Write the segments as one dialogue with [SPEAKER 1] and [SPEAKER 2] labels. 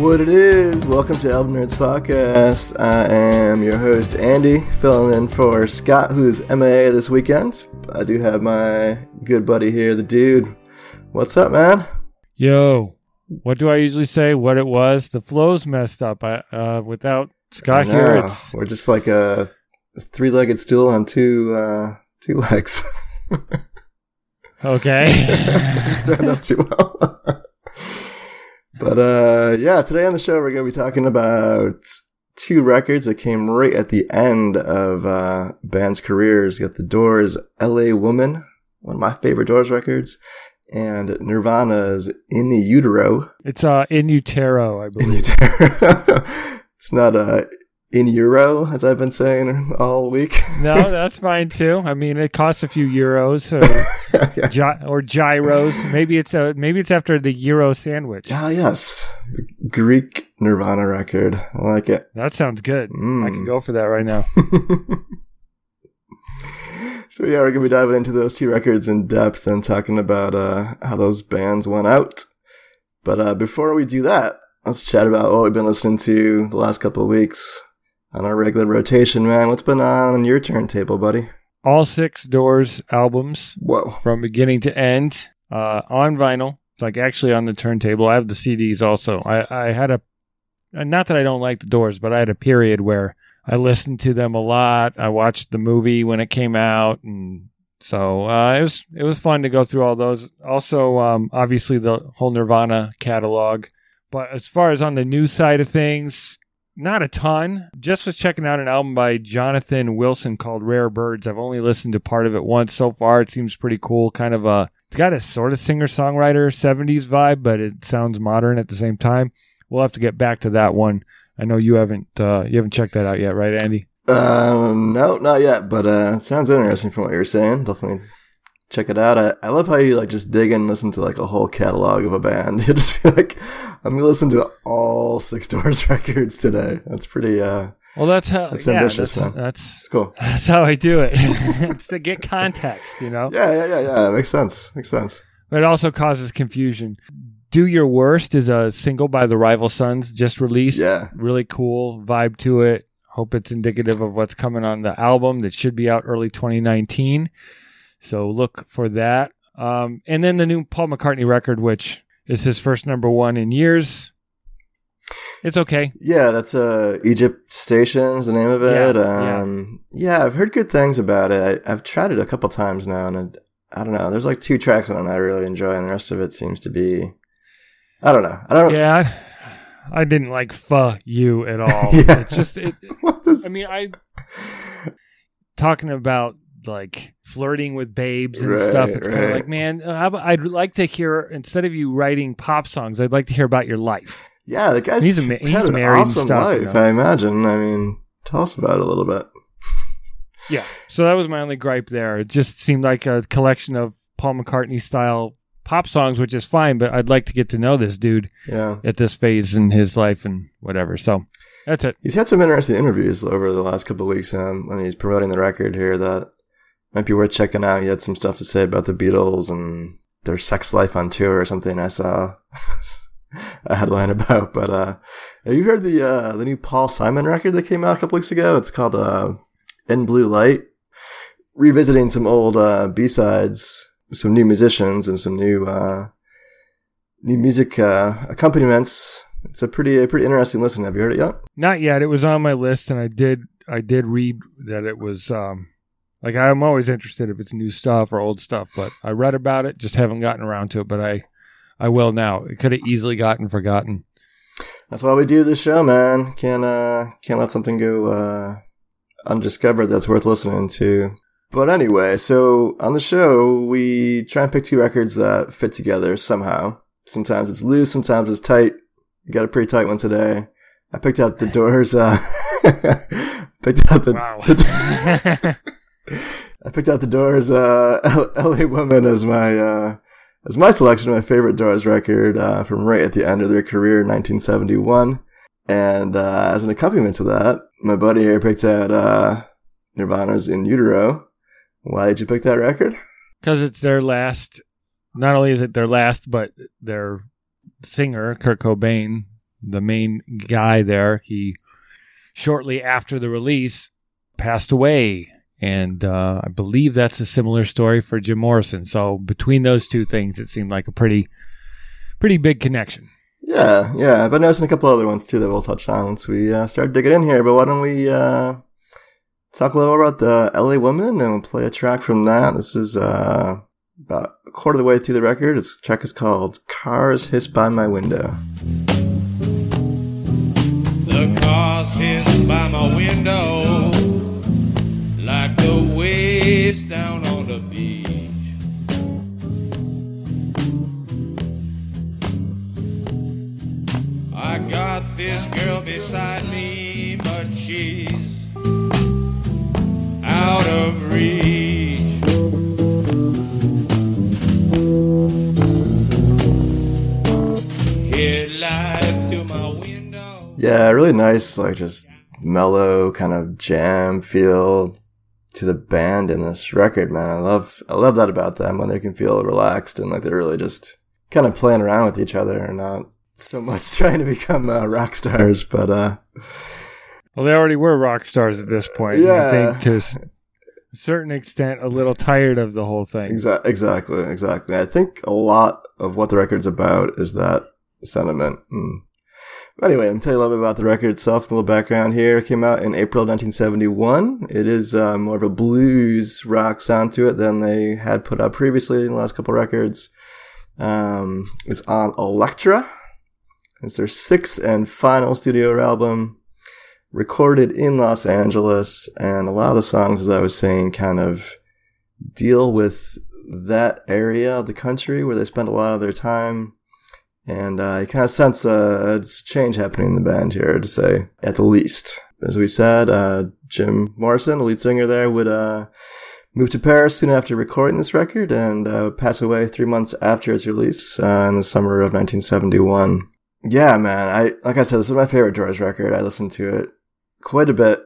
[SPEAKER 1] What it is, welcome to Album Nerds Podcast. I am your host, Andy, filling in for Scott, who's MIA this weekend. I do have my good buddy here, the dude. What's up, man?
[SPEAKER 2] Yo, what do I usually say? What it was? The flow's messed up. I uh, without Scott here, it's
[SPEAKER 1] We're just like a three-legged stool on two uh, two legs.
[SPEAKER 2] okay.
[SPEAKER 1] stand up too well. but uh, yeah, today on the show we're going to be talking about two records that came right at the end of uh, bands' careers. You got the Doors' "L.A. Woman," one of my favorite Doors records, and Nirvana's "In Utero."
[SPEAKER 2] it's uh in utero, I believe. In.
[SPEAKER 1] Utero. it's not uh, in euro, as I've been saying all week.
[SPEAKER 2] no, that's fine too. I mean, it costs a few euros or,
[SPEAKER 1] yeah.
[SPEAKER 2] gy- or gyros. Maybe it's a maybe it's after the euro sandwich.
[SPEAKER 1] Ah, yes, the Greek Nirvana record. I like it.
[SPEAKER 2] That sounds good. I
[SPEAKER 1] Mm.
[SPEAKER 2] can go for that right now.
[SPEAKER 1] so yeah, we're gonna be diving into those two records in depth and talking about uh, how those bands went out. But uh, before we do that, let's chat about what we've been listening to the last couple of weeks on our regular rotation. Man, what's been on your turntable, buddy?
[SPEAKER 2] All six Doors albums
[SPEAKER 1] Whoa,
[SPEAKER 2] from beginning to end uh, on vinyl. It's like actually on the turntable. I have the CDs also. I, I had a, uh, not that I don't like the Doors, but I had a period where I listened to them a lot. I watched the movie when it came out, and so uh, it was it was fun to go through all those. Also, um, obviously the whole Nirvana catalog. But as far as on the new side of things, not a ton. Just was checking out an album by Jonathan Wilson called Rare Birds. I've only listened to part of it once so far. It seems pretty cool. Kind of a it's got a sort of singer songwriter 70s vibe, but it sounds modern at the same time. We'll have to get back to that one. I know you haven't uh, you haven't checked that out yet, right, Andy?
[SPEAKER 1] uh, no, not yet, but uh, sounds interesting from what you're saying. Definitely check it out. I, I love how you like just dig and listen to like a whole catalog of a band. You just feel like I'm gonna listen to all six Doors records today. That's pretty. uh
[SPEAKER 2] Well, that's how
[SPEAKER 1] That's
[SPEAKER 2] yeah,
[SPEAKER 1] ambitious,
[SPEAKER 2] that's,
[SPEAKER 1] man.
[SPEAKER 2] That's
[SPEAKER 1] It's cool.
[SPEAKER 2] that's how I do it. it's to get context, you know.
[SPEAKER 1] Yeah, yeah, yeah, yeah. It makes sense. Makes sense.
[SPEAKER 2] But it also causes confusion. Do Your Worst is a single by the Rival Sons just released.
[SPEAKER 1] Yeah.
[SPEAKER 2] Really cool vibe to it. Hope it's indicative of what's coming on the album that should be out early 2019. So look for that. Um, and then the new Paul McCartney record, which is his first number one in years. It's okay.
[SPEAKER 1] Yeah, that's uh Egypt Station's the name of it.
[SPEAKER 2] yeah.
[SPEAKER 1] um, yeah. I've heard good things about it. I, I've tried it a couple times now, and it, I don't know. There's like two tracks on it I really enjoy, and the rest of it seems to be. I don't know. I don't.
[SPEAKER 2] Yeah. I, I didn't like "fuh" you at all.
[SPEAKER 1] Yeah.
[SPEAKER 2] It's just it,
[SPEAKER 1] What is?
[SPEAKER 2] I mean, I talking about like flirting with babes and
[SPEAKER 1] Right,
[SPEAKER 2] stuff. It's kind of like, man, I'd like to hear instead of you writing pop songs, I'd like to hear about your life.
[SPEAKER 1] yeah, the guy's
[SPEAKER 2] He's a ma-
[SPEAKER 1] had
[SPEAKER 2] he's
[SPEAKER 1] an
[SPEAKER 2] married and
[SPEAKER 1] awesome
[SPEAKER 2] stuff, you
[SPEAKER 1] life.
[SPEAKER 2] know.
[SPEAKER 1] I imagine. I mean, tell us about it a little bit.
[SPEAKER 2] Yeah. So that was my only gripe there. It just seemed like a collection of Paul McCartney style pop songs, which is fine, but I'd like to get to know this dude
[SPEAKER 1] Yeah,
[SPEAKER 2] at this phase in his life and whatever. So that's it.
[SPEAKER 1] he's had some interesting interviews over the last couple of weeks um, when he's promoting the record here that might be worth checking out. He had some stuff to say about the Beatles and their sex life on tour or something. I saw a headline about. But uh, have you heard the uh, the new Paul Simon record that came out a couple weeks ago? It's called uh, "In Blue Light," revisiting some old uh, B sides, some new musicians, and some new uh, new music uh, accompaniments. It's a pretty a pretty interesting listen. Have you heard it yet?
[SPEAKER 2] Not yet. It was on my list, and I did I did read that it was um like I'm always interested if it's new stuff or old stuff, but I read about it, just haven't gotten around to it. But I I will now. It could have easily gotten forgotten.
[SPEAKER 1] That's why we do this show, man. Can't uh can't let something go uh undiscovered that's worth listening to. But anyway, so on the show we try and pick two records that fit together somehow. Sometimes it's loose, sometimes it's tight. You got a pretty tight one today. I picked out the Doors. Uh, picked out the,
[SPEAKER 2] Wow.
[SPEAKER 1] the I picked out the Doors. Uh, "L.A. Woman" as my uh, as my selection of my favorite Doors record uh, from right at the end of their career, 1971. And uh, as an accompaniment to that, my buddy here picked out uh, Nirvana's "In Utero." Why did you pick that record?
[SPEAKER 2] Because it's their last. Not only is it their last, but their singer Kurt Cobain the main guy there, he shortly after the release passed away. And uh, I believe that's a similar story for Jim Morrison. So between those two things, it seemed like a pretty, pretty big connection.
[SPEAKER 1] Yeah, yeah. I've been noticing a couple other ones too that we'll touch on once we uh, start digging in here. But why don't we uh, talk a little about the LA Woman and we'll play a track from that. This is uh, about a quarter of the way through the record. This track is called Cars Hiss by My Window.
[SPEAKER 3] The cars hiss by my window like waves down on the beach. I got this girl beside me, but she's out of reach.
[SPEAKER 1] Yeah, really nice, like just mellow kind of jam feel to the band in this record, man. I love I love that about them when they can feel relaxed and like they're really just kind of playing around with each other and not so much trying to become uh, rock stars, but uh
[SPEAKER 2] Well, they already were rock stars at this point. and I think to a certain extent, a little tired of the whole thing.
[SPEAKER 1] exa- exactly, exactly. I think a lot of what the record's about is that sentiment. Mm. Anyway, me tell you a little bit about the record itself. A little background here. It came out in April 1971. It is uh, more of a blues rock sound to it than they had put out previously in the last couple records. Um, it's on Elektra. It's their sixth and final studio album, recorded in Los Angeles. And a lot of the songs, as I was saying, kind of deal with that area of the country where they spent a lot of their time. And uh, you kind of sense uh, a change happening in the band here, to say at the least. As we said, uh, Jim Morrison, the lead singer there, would uh, move to Paris soon after recording this record and uh, pass away three months after its release uh, in the summer of 1971. Yeah, man. I like I said, this was my favorite Doors record. I listened to it quite a bit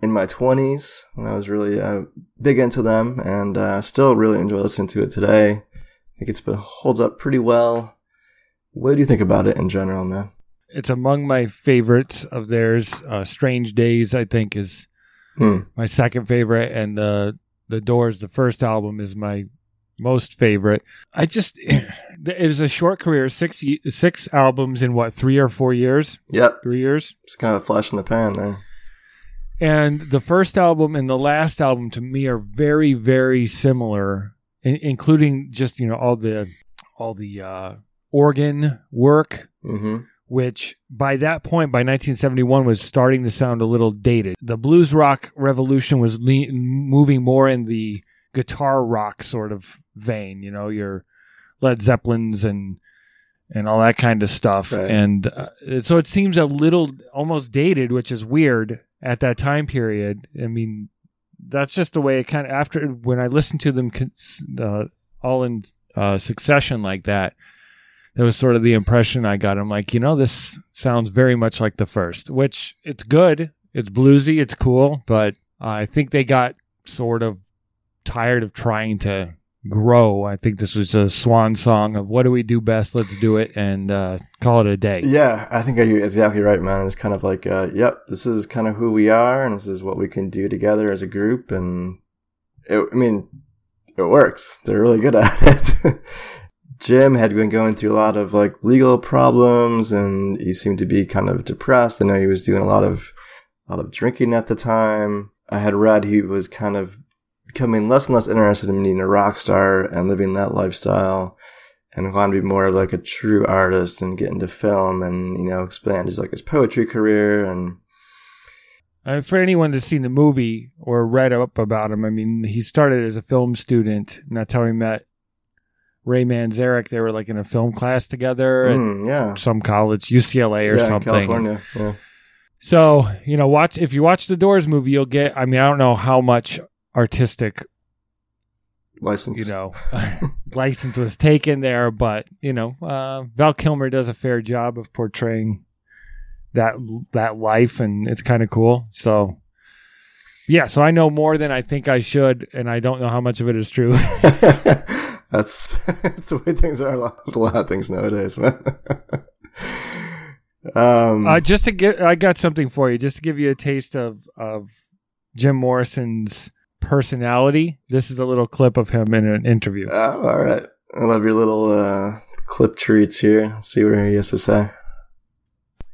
[SPEAKER 1] in my 20s when I was really uh, big into them and uh, still really enjoy listening to it today. I think it's been holds up pretty well. What do you think about it in general, man?
[SPEAKER 2] It's among my favorites of theirs. Uh, Strange Days, I think, is
[SPEAKER 1] Hmm.
[SPEAKER 2] my second favorite, and the the Doors, the first album, is my most favorite. I just it was a short career, six six albums in what three or four years,
[SPEAKER 1] Yep,
[SPEAKER 2] three years.
[SPEAKER 1] it's kind of a flash in the pan there.
[SPEAKER 2] And the first album and the last album to me are very, very similar, in- including just you know all the all the uh, organ work,
[SPEAKER 1] hmm
[SPEAKER 2] which by that point, by 1971, was starting to sound a little dated. The blues rock revolution was le- moving more in the guitar rock sort of vein. You know, your Led Zeppelins and and all that kind of stuff.
[SPEAKER 1] Right.
[SPEAKER 2] And uh, so it seems a little almost dated, which is weird at that time period. I mean, that's just the way it kind of after when I listened to them uh, all in uh, succession like that. That was sort of the impression I got. I'm like, you know, this sounds very much like the first, which it's good. It's bluesy. It's cool. But I think they got sort of tired of trying to grow. I think this was a swan song of what do we do best? Let's do it and uh, call it a day.
[SPEAKER 1] Yeah, I think you're exactly right, man. It's kind of like, uh, yep, this is kind of who we are, and this is what we can do together as a group. And it, I mean, it works. They're really good at it. Jim had been going through a lot of like legal problems, and he seemed to be kind of depressed. I know he was doing a lot of, a lot of drinking at the time. I had read he was kind of becoming less and less interested in being a rock star and living that lifestyle and wanted to be more of like a true artist and get into film and you know expand his like his poetry career and
[SPEAKER 2] Uh, for anyone that's seen the movie or read up about him, I mean, he started as a film student, and that's how he met Ray Manzarek. They were like in a film class together at
[SPEAKER 1] Mm, yeah
[SPEAKER 2] some college, UCLA or
[SPEAKER 1] yeah
[SPEAKER 2] something.
[SPEAKER 1] California yeah
[SPEAKER 2] So you know, watch if you watch the Doors movie, you'll get. I mean, I don't know how much artistic
[SPEAKER 1] license
[SPEAKER 2] you know license was taken there, but you know, uh, Val Kilmer does a fair job of portraying that that life, and it's kind of cool. So. Yeah, so I know more than I think I should, and I don't know how much of it is true.
[SPEAKER 1] that's that's the way things are a lot, a lot of things nowadays man Um,
[SPEAKER 2] Uh, just to get, I got something for you. Just to give you a taste of of Jim Morrison's personality. This is a little clip of him in an interview.
[SPEAKER 1] oh, all right. I love your little uh, clip treats here. Let's see what he has to say.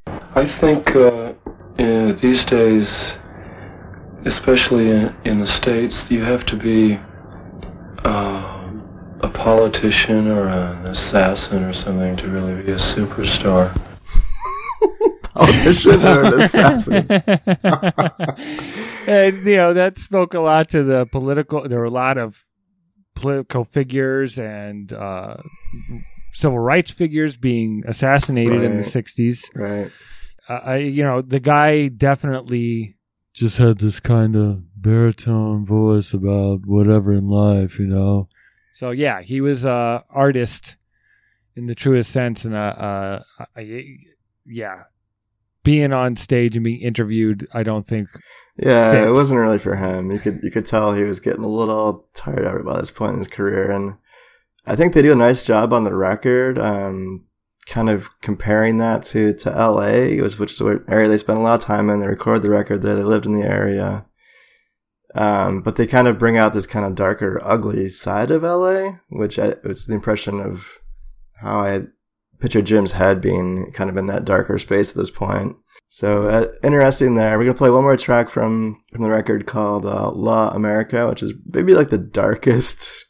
[SPEAKER 4] I think uh, in these days, especially in, in the States, you have to be uh, a politician or an assassin or something to really be a superstar.
[SPEAKER 1] Politician or an assassin?
[SPEAKER 2] and you know that spoke a lot to the political. There were a lot of political figures and uh, civil rights figures being assassinated in the '60s.
[SPEAKER 1] Right.
[SPEAKER 2] uh, I, you know, the guy definitely just had this kind of baritone voice about whatever in life, you know. So yeah, he was a artist in the truest sense, and uh, uh, I, yeah, being on stage and being interviewed, I don't think.
[SPEAKER 1] Yeah,
[SPEAKER 2] fit.
[SPEAKER 1] it wasn't really for him. You could you could tell he was getting a little tired out by this point in his career, and I think they do a nice job on the record, um, kind of comparing that to to L.A., which is an area they spent a lot of time in. They recorded the record there. They lived in the area, um, but they kind of bring out this kind of darker, ugly side of L.A., which it's the impression of how I picture Jim's head being kind of in that darker space at this point. So uh, interesting there. We're gonna play one more track from from the record called uh, "L'America," which is maybe like the darkest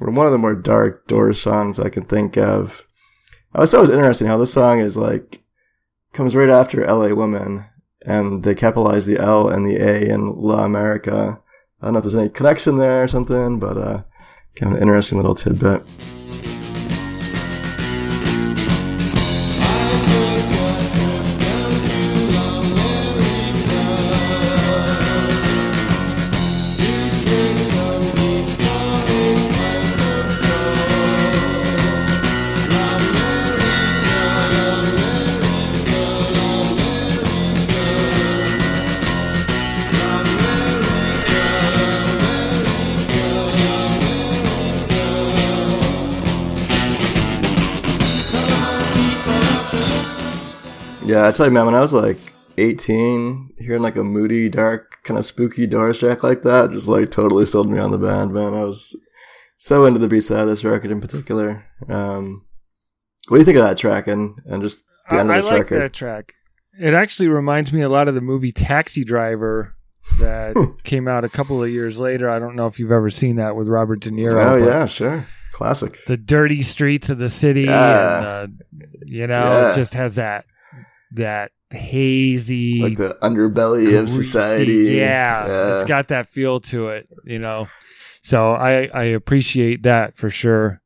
[SPEAKER 1] or one of the more dark Doors songs I can think of. I always thought it was interesting how this song is like comes right after "L.A. Woman," and they capitalize the L and the A in "L'America." I don't know if there's any connection there or something, but uh, kind of an interesting little tidbit. Yeah, I tell you, man, when I was like 18, hearing like a moody, dark, kind of spooky Doors track like that just like totally sold me on the band, man. I was so into the B side of this record in particular. Um, what do you think of that track and, and just the
[SPEAKER 2] I,
[SPEAKER 1] end of
[SPEAKER 2] I
[SPEAKER 1] this
[SPEAKER 2] like
[SPEAKER 1] record?
[SPEAKER 2] that track. It actually reminds me a lot of the movie Taxi Driver that came out a couple of years later. I don't know if you've ever seen that with Robert De Niro.
[SPEAKER 1] Oh, yeah, sure. Classic.
[SPEAKER 2] the dirty streets of the city,
[SPEAKER 1] Yeah.
[SPEAKER 2] and uh, you know,
[SPEAKER 1] Yeah.
[SPEAKER 2] it just has that that hazy,
[SPEAKER 1] Like the underbelly of society.
[SPEAKER 2] Yeah,
[SPEAKER 1] Yeah.
[SPEAKER 2] it's got that feel to it, you know. So I I appreciate that for sure.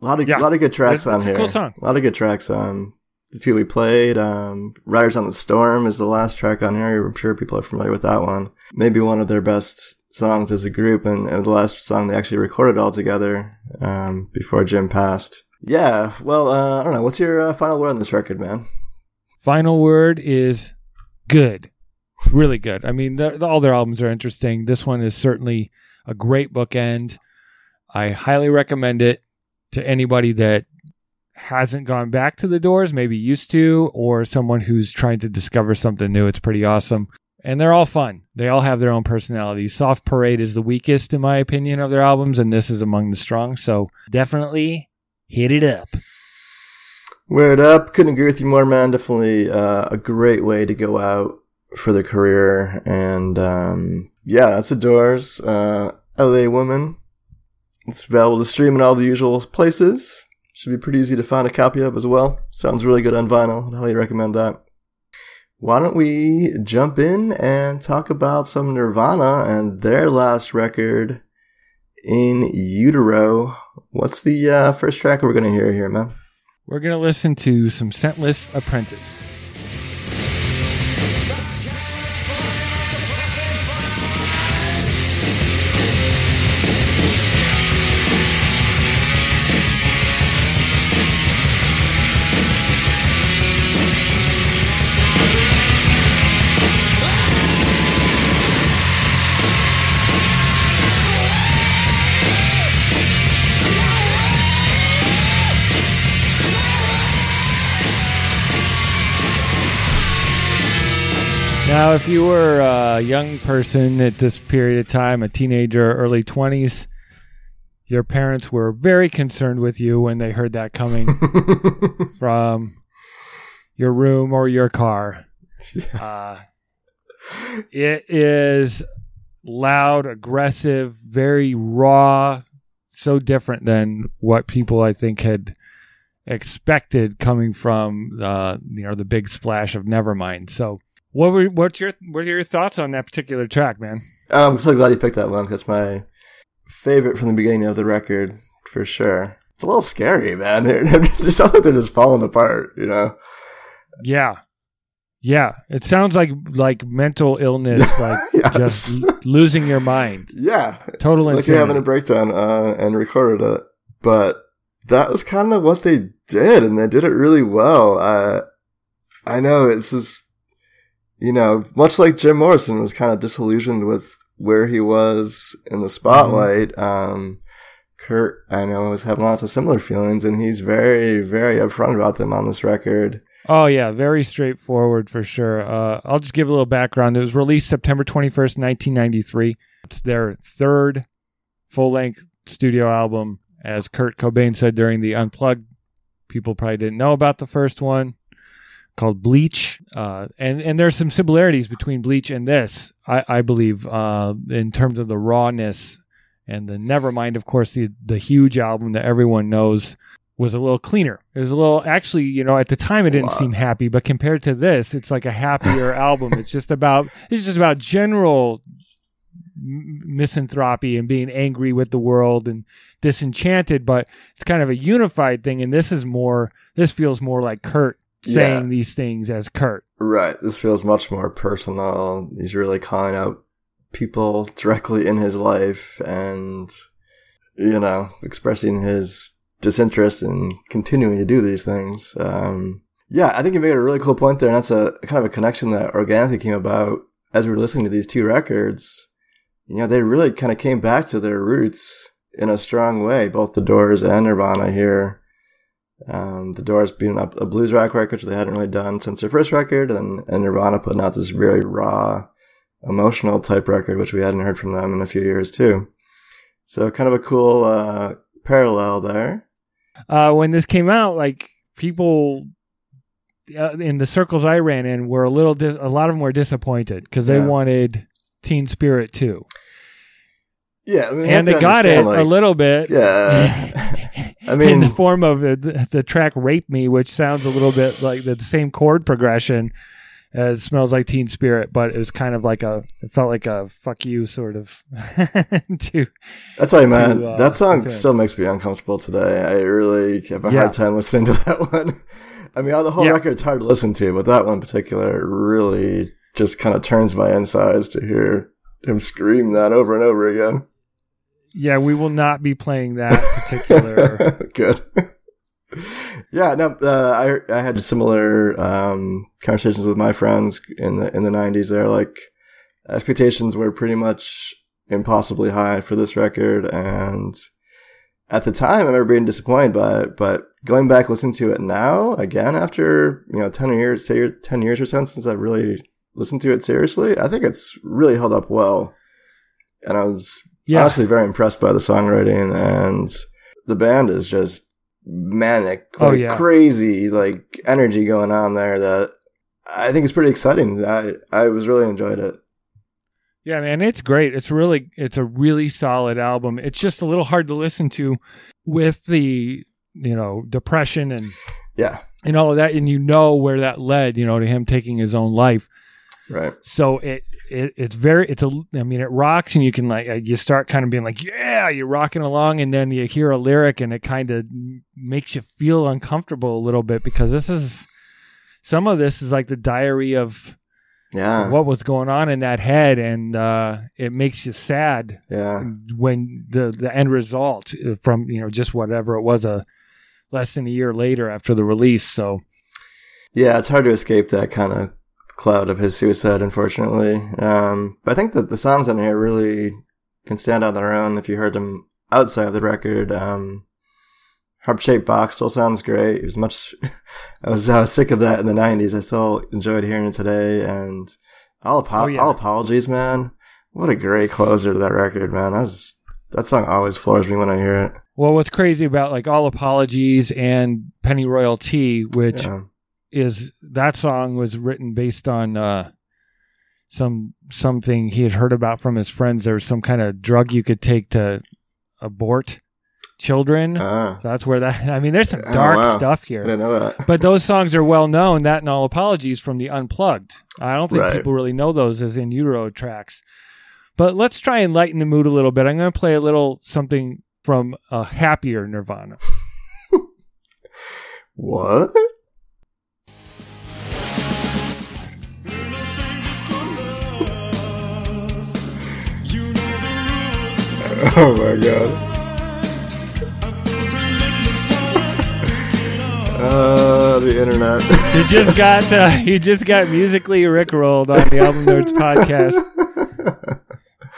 [SPEAKER 1] A lot of,
[SPEAKER 2] Yeah.
[SPEAKER 1] lot of good tracks
[SPEAKER 2] It's-
[SPEAKER 1] on
[SPEAKER 2] it's a
[SPEAKER 1] here.
[SPEAKER 2] cool song.
[SPEAKER 1] A lot of good tracks on the two we played. Um, Riders on the Storm is the last track on here. I'm sure people are familiar with that one. Maybe one of their best songs as a group, and, and the last song they actually recorded all together um, before Jim passed. Yeah, well, uh, I don't know. What's your uh, final word on this record, man?
[SPEAKER 2] Final word is good, really good. I mean, the, the- all their albums are interesting. This one is certainly a great bookend. I highly recommend it to anybody that hasn't gone back to the Doors, maybe used to, or someone who's trying to discover something new. It's pretty awesome. And they're all fun. They all have their own personalities. Soft Parade is the weakest, in my opinion, of their albums, and this is among the strong. So definitely hit it up.
[SPEAKER 1] Word up. Couldn't agree with you more, man. Definitely uh, a great way to go out for the career. And um, yeah, that's the Doors. Uh, LA Woman. It's available to stream in all the usual places. Should be pretty easy to find a copy of as well. Sounds really good on vinyl. I'd highly recommend that. Why don't we jump in and talk about some Nirvana and their last record, In Utero. What's the uh, first track we're going to hear here, man?
[SPEAKER 2] We're going to listen to some Scentless Apprentice. Now, if you were a young person at this period of time, a teenager, early 20s, your parents were very concerned with you when they heard that coming from your room or your car. Uh, it is loud, aggressive, very raw, so different than what people I think had expected coming from uh, you know the big splash of Nevermind. So, what were what's your what are your thoughts on that particular track, man?
[SPEAKER 1] I'm so glad you picked that one. That's my favorite from the beginning of the record for sure. It's a little scary, man. It sounds like they're just falling apart, you know.
[SPEAKER 2] Yeah, yeah. It sounds like like mental illness, like
[SPEAKER 1] Yes.
[SPEAKER 2] just l- losing your mind.
[SPEAKER 1] Yeah,
[SPEAKER 2] Total
[SPEAKER 1] like
[SPEAKER 2] insanity.
[SPEAKER 1] you're having a breakdown uh, and recorded it. But that was kind of what they did, and they did it really well. Uh, I know it's just, you know, much like Jim Morrison was kind of disillusioned with where he was in the spotlight. Um, Kurt, I know, was having lots of similar feelings, and he's very, very upfront about them on this record.
[SPEAKER 2] Oh yeah, very straightforward for sure. Uh, I'll just give a little background. It was released September twenty first, nineteen ninety three. It's their third full length studio album, as Kurt Cobain said during the Unplugged. People probably didn't know about the first one called Bleach, uh, and and there's some similarities between Bleach and this. I, I believe uh, in terms of the rawness and the Nevermind, of course, the the huge album that everyone knows was a little cleaner. It was a little actually, you know, at the time it didn't seem happy, but compared to this, it's like a happier album. It's just about it's just about general misanthropy and being angry with the world and disenchanted, but it's kind of a unified thing and this is more this feels more like Kurt saying
[SPEAKER 1] Yeah.
[SPEAKER 2] these things as Kurt.
[SPEAKER 1] Right. This feels much more personal. He's really calling out people directly in his life and, you know, expressing his disinterest in continuing to do these things. Um, yeah, I think you made a really cool point there, and that's a kind of a connection that organically came about as we were listening to these two records. You know, they really kind of came back to their roots in a strong way, both the Doors and Nirvana here. Um, the Doors being up a blues rock record, which they hadn't really done since their first record, and, and Nirvana putting out this very raw, emotional type record, which we hadn't heard from them in a few years too. So kind of a cool uh, parallel there.
[SPEAKER 2] uh, when this came out, like people uh, in the circles I ran in were a little, dis- a lot of them were disappointed because they
[SPEAKER 1] Yeah.
[SPEAKER 2] wanted Teen Spirit too,
[SPEAKER 1] Yeah, I mean,
[SPEAKER 2] and they got it
[SPEAKER 1] like-
[SPEAKER 2] a little bit.
[SPEAKER 1] Yeah, I mean, in
[SPEAKER 2] the form of uh, the, the track "Rape Me," which sounds a little bit like the same chord progression as "Smells Like Teen Spirit," but it was kind of like a, it felt like a "fuck you" sort of to
[SPEAKER 1] That's why, man.
[SPEAKER 2] to, uh,
[SPEAKER 1] that song
[SPEAKER 2] fans.
[SPEAKER 1] still makes me uncomfortable today. I really have a
[SPEAKER 2] Yeah.
[SPEAKER 1] hard time listening to that one. I mean, on the whole
[SPEAKER 2] Yeah.
[SPEAKER 1] record's hard to listen to, but that one in particular really just kind of turns my insides to hear him scream that over and over again.
[SPEAKER 2] Yeah. We will not be playing that particular.
[SPEAKER 1] Good. yeah, no, uh, I I had similar um, conversations with my friends in the in the '90s. They're like expectations were pretty much impossibly high for this record, and at the time, I remember being disappointed by it. But going back listening to it now, again after you know ten years, say ten years or so since I really listened to it seriously, I think it's really held up well. And I was
[SPEAKER 2] Yeah,
[SPEAKER 1] honestly very impressed by the songwriting and the band is just manic
[SPEAKER 2] Oh,
[SPEAKER 1] like
[SPEAKER 2] yeah.
[SPEAKER 1] crazy like energy going on there that i think is pretty exciting i i was really enjoyed it
[SPEAKER 2] Yeah, man, it's great. It's really it's a really solid album. It's just a little hard to listen to with the, you know, depression and
[SPEAKER 1] yeah
[SPEAKER 2] and all of that and you know where that led, you know, to him taking his own life.
[SPEAKER 1] right
[SPEAKER 2] So it it it's very it's a I mean it rocks and you can like uh, you start kind of being like, yeah, you're rocking along. And then you hear a lyric and it kind of makes you feel uncomfortable a little bit because this is some of this is like the diary of
[SPEAKER 1] yeah.
[SPEAKER 2] what was going on in that head and uh, it makes you sad
[SPEAKER 1] yeah.
[SPEAKER 2] when the the end result uh, from you know just whatever it was a less than a year later after the release. So
[SPEAKER 1] yeah it's hard to escape that kind of cloud of his suicide unfortunately um but i think that the songs on here really can stand on their own if you heard them outside of the record um Heart shaped box still sounds great. It was much. I was I was sick of that in the '90s. I still enjoyed hearing it today, and All, apo-
[SPEAKER 2] Oh, yeah.
[SPEAKER 1] all apologies, man. What a great closer to that record, man. That's that song always floors me when I hear it.
[SPEAKER 2] Well, what's crazy about like all apologies and Pennyroyal Tea, which
[SPEAKER 1] Yeah.
[SPEAKER 2] Is that song was written based on uh, some something he had heard about from his friends. There was some kind of drug you could take to abort children.
[SPEAKER 1] Ah,
[SPEAKER 2] so that's where that. I mean, there's some
[SPEAKER 1] Oh,
[SPEAKER 2] dark
[SPEAKER 1] wow.
[SPEAKER 2] stuff
[SPEAKER 1] I
[SPEAKER 2] here.
[SPEAKER 1] didn't know that.
[SPEAKER 2] But those songs are well known. That and all apologies from the Unplugged. I don't think
[SPEAKER 1] Right.
[SPEAKER 2] people really know those as in utero tracks. But let's try and lighten the mood a little bit. I'm going to play a little something from a happier Nirvana.
[SPEAKER 1] What? Oh my god. Uh, the internet.
[SPEAKER 2] He just got uh, he just got musically rickrolled on the Album Nerds podcast.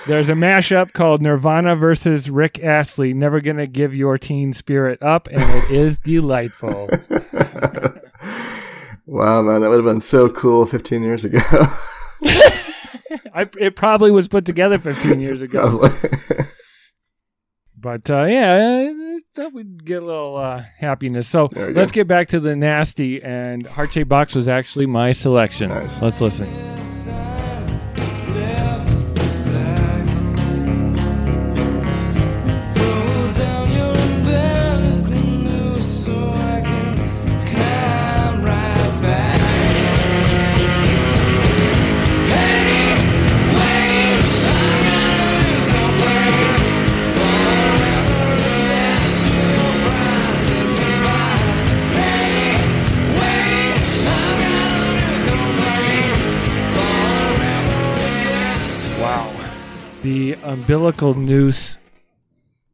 [SPEAKER 2] There's a mashup called Nirvana versus Rick Astley. Never gonna give your teen spirit up, and it is delightful.
[SPEAKER 1] wow, man, that would have been so cool 15 years ago.
[SPEAKER 2] I, it probably was put together 15 years ago. But uh, yeah, that would get a little uh, happiness. So
[SPEAKER 1] we go.
[SPEAKER 2] let's get back to the nasty. And Heart Shaped Box was actually my selection.
[SPEAKER 1] Nice.
[SPEAKER 2] Let's listen. Umbilical noose,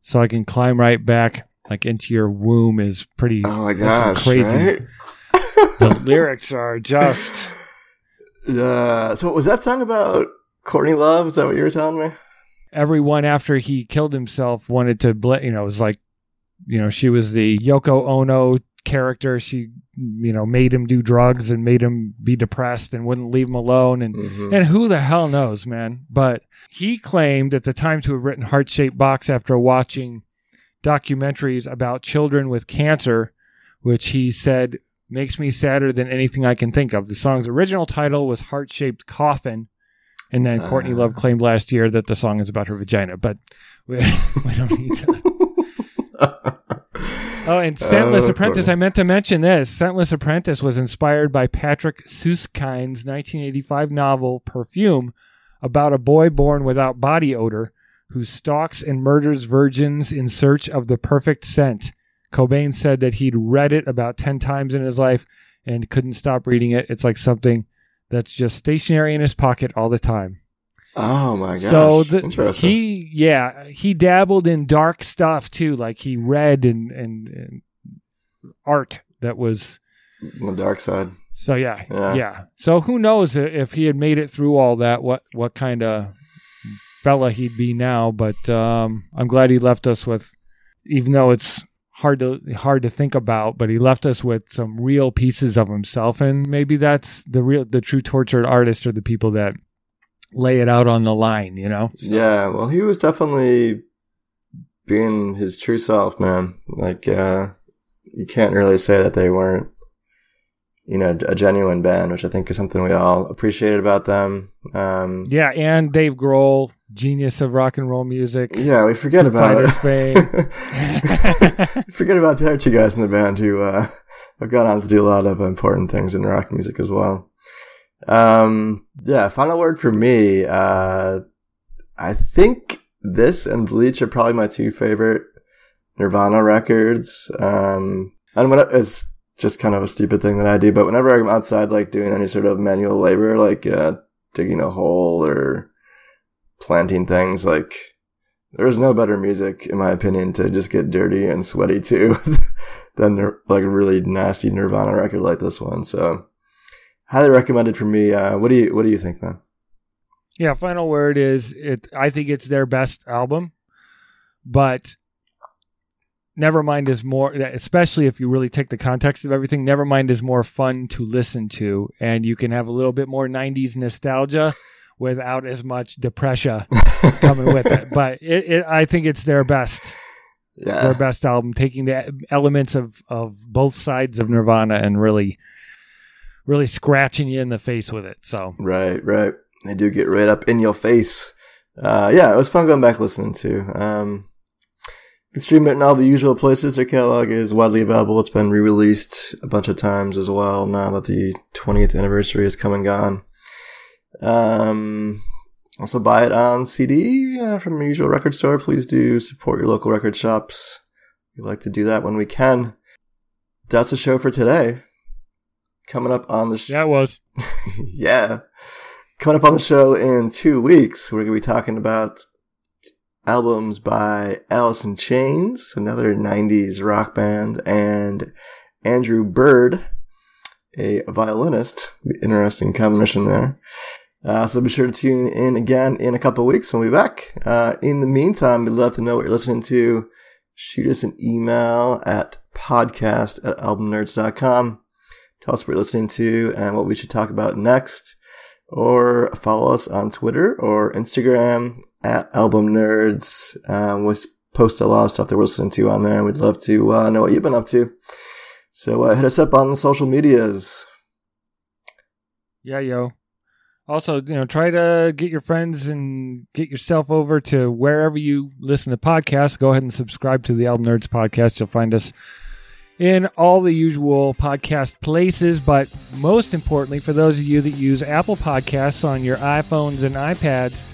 [SPEAKER 2] so I can climb right back like into your womb, is pretty
[SPEAKER 1] Oh my gosh,
[SPEAKER 2] crazy.
[SPEAKER 1] right?
[SPEAKER 2] The lyrics are just.
[SPEAKER 1] Yeah. So was that song about Courtney Love? Is that what you were telling me?
[SPEAKER 2] everyone after he killed himself wanted to bl- you know it was like you know she was the Yoko Ono character she you know made him do drugs and made him be depressed and wouldn't leave him alone and
[SPEAKER 1] Mhm.
[SPEAKER 2] and who the hell knows man but he claimed at the time to have written heart-shaped box after watching documentaries about children with cancer which he said makes me sadder than anything I can think of the song's original title was heart-shaped coffin and then Courtney
[SPEAKER 1] Uh.
[SPEAKER 2] Love claimed last year that the song is about her vagina, but we, we don't need to. Oh, and Scentless
[SPEAKER 1] Oh,
[SPEAKER 2] Apprentice. I meant to mention this. Scentless Apprentice was inspired by Patrick Suskind's 1985 novel Perfume about a boy born without body odor who stalks and murders virgins in search of the perfect scent. Cobain said that he'd read it about 10 times in his life and couldn't stop reading it. It's like something that's just stationary in his pocket all the time.
[SPEAKER 1] Oh my gosh.
[SPEAKER 2] So the,
[SPEAKER 1] Interesting.
[SPEAKER 2] he, yeah, he dabbled in dark stuff too. Like he read and, and, and art that was
[SPEAKER 1] On the dark side.
[SPEAKER 2] so. Yeah,
[SPEAKER 1] Yeah.
[SPEAKER 2] yeah, So who knows if he had made it through all that? What what kind of fella he'd be now? But um, I'm glad he left us with, even though it's hard to hard to think about, but he left us with some real pieces of himself, and maybe that's the real the true tortured artist or the people that lay it out on the line. You know?
[SPEAKER 1] Yeah, well, he was definitely being his true self, man. Like, uh, you can't really say that they weren't, you know, a genuine band, which I think is something we all appreciated about them. Um,
[SPEAKER 2] Yeah, and Dave Grohl, genius of rock and roll music.
[SPEAKER 1] yeah, we forget
[SPEAKER 2] Foo
[SPEAKER 1] about
[SPEAKER 2] Fighters fame.
[SPEAKER 1] it. forget about the other two guys in the band who uh, have gone on to do a lot of important things in rock music as well. Um, yeah, final word for me. Uh, I think this and Bleach are probably my two favorite Nirvana records. Um, and when it's just kind of a stupid thing that I do, but whenever I'm outside, like doing any sort of manual labor, like uh, digging a hole or planting things, like there's no better music, in my opinion, to just get dirty and sweaty to than like a really nasty Nirvana record like this one. So, highly recommended for me. Uh, what do you What do you think, man?
[SPEAKER 2] Yeah, final word is it I think it's their best album. But Nevermind is more, especially if you really take the context of everything. Nevermind is more fun to listen to, and you can have a little bit more '90s nostalgia without as much depression coming with it. But it, it, I think it's their best,
[SPEAKER 1] Yeah.
[SPEAKER 2] their best album, taking the elements of of both sides of Nirvana and really, really scratching you in the face with it. So
[SPEAKER 1] Right, right. They do get right up in your face. Uh, yeah, it was fun going back listening to. Um, you can stream it in all the usual places. Their catalog is widely available. It's been re-released a bunch of times as well now that the 20th anniversary is come and gone. Um, also buy it on CD uh, from your usual record store. Please do support your local record shops. We like to do that when we can. That's the show for today. Coming up on the show
[SPEAKER 2] yeah, it was.
[SPEAKER 1] yeah. Coming up on the show in two weeks, we're going to be talking about albums by Alice in Chains, another 90s rock band, and Andrew Bird, a violinist. Interesting combination there. Uh, so be sure to tune in again in a couple of weeks and we'll be back. Uh, in the meantime, we'd love to know what you're listening to. Shoot us an email at podcast at albumnerds.com. Tell us what you're listening to and what we should talk about next. Or follow us on Twitter or Instagram at Album Nerds. Um, we post a lot of stuff that we're listening to on there, and we'd love to uh, know what you've been up to. So uh, hit us up on the social medias.
[SPEAKER 2] Yeah, yo. Also, you know, try to get your friends and get yourself over to wherever you listen to podcasts. Go ahead and subscribe to the Album Nerds podcast. You'll find us in all the usual podcast places. But most importantly, for those of you that use Apple Podcasts on your iPhones and iPads,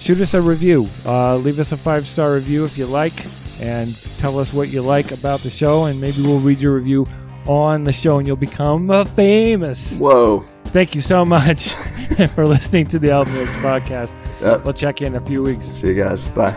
[SPEAKER 2] shoot us a review. Uh, leave us a five star review if you like, and tell us what you like about the show, and maybe we'll read your review on the show, and you'll become uh, famous.
[SPEAKER 1] Whoa.
[SPEAKER 2] Thank you so much for listening to the Album podcast.
[SPEAKER 1] Yep.
[SPEAKER 2] We'll check in a few weeks.
[SPEAKER 1] See you guys. Bye.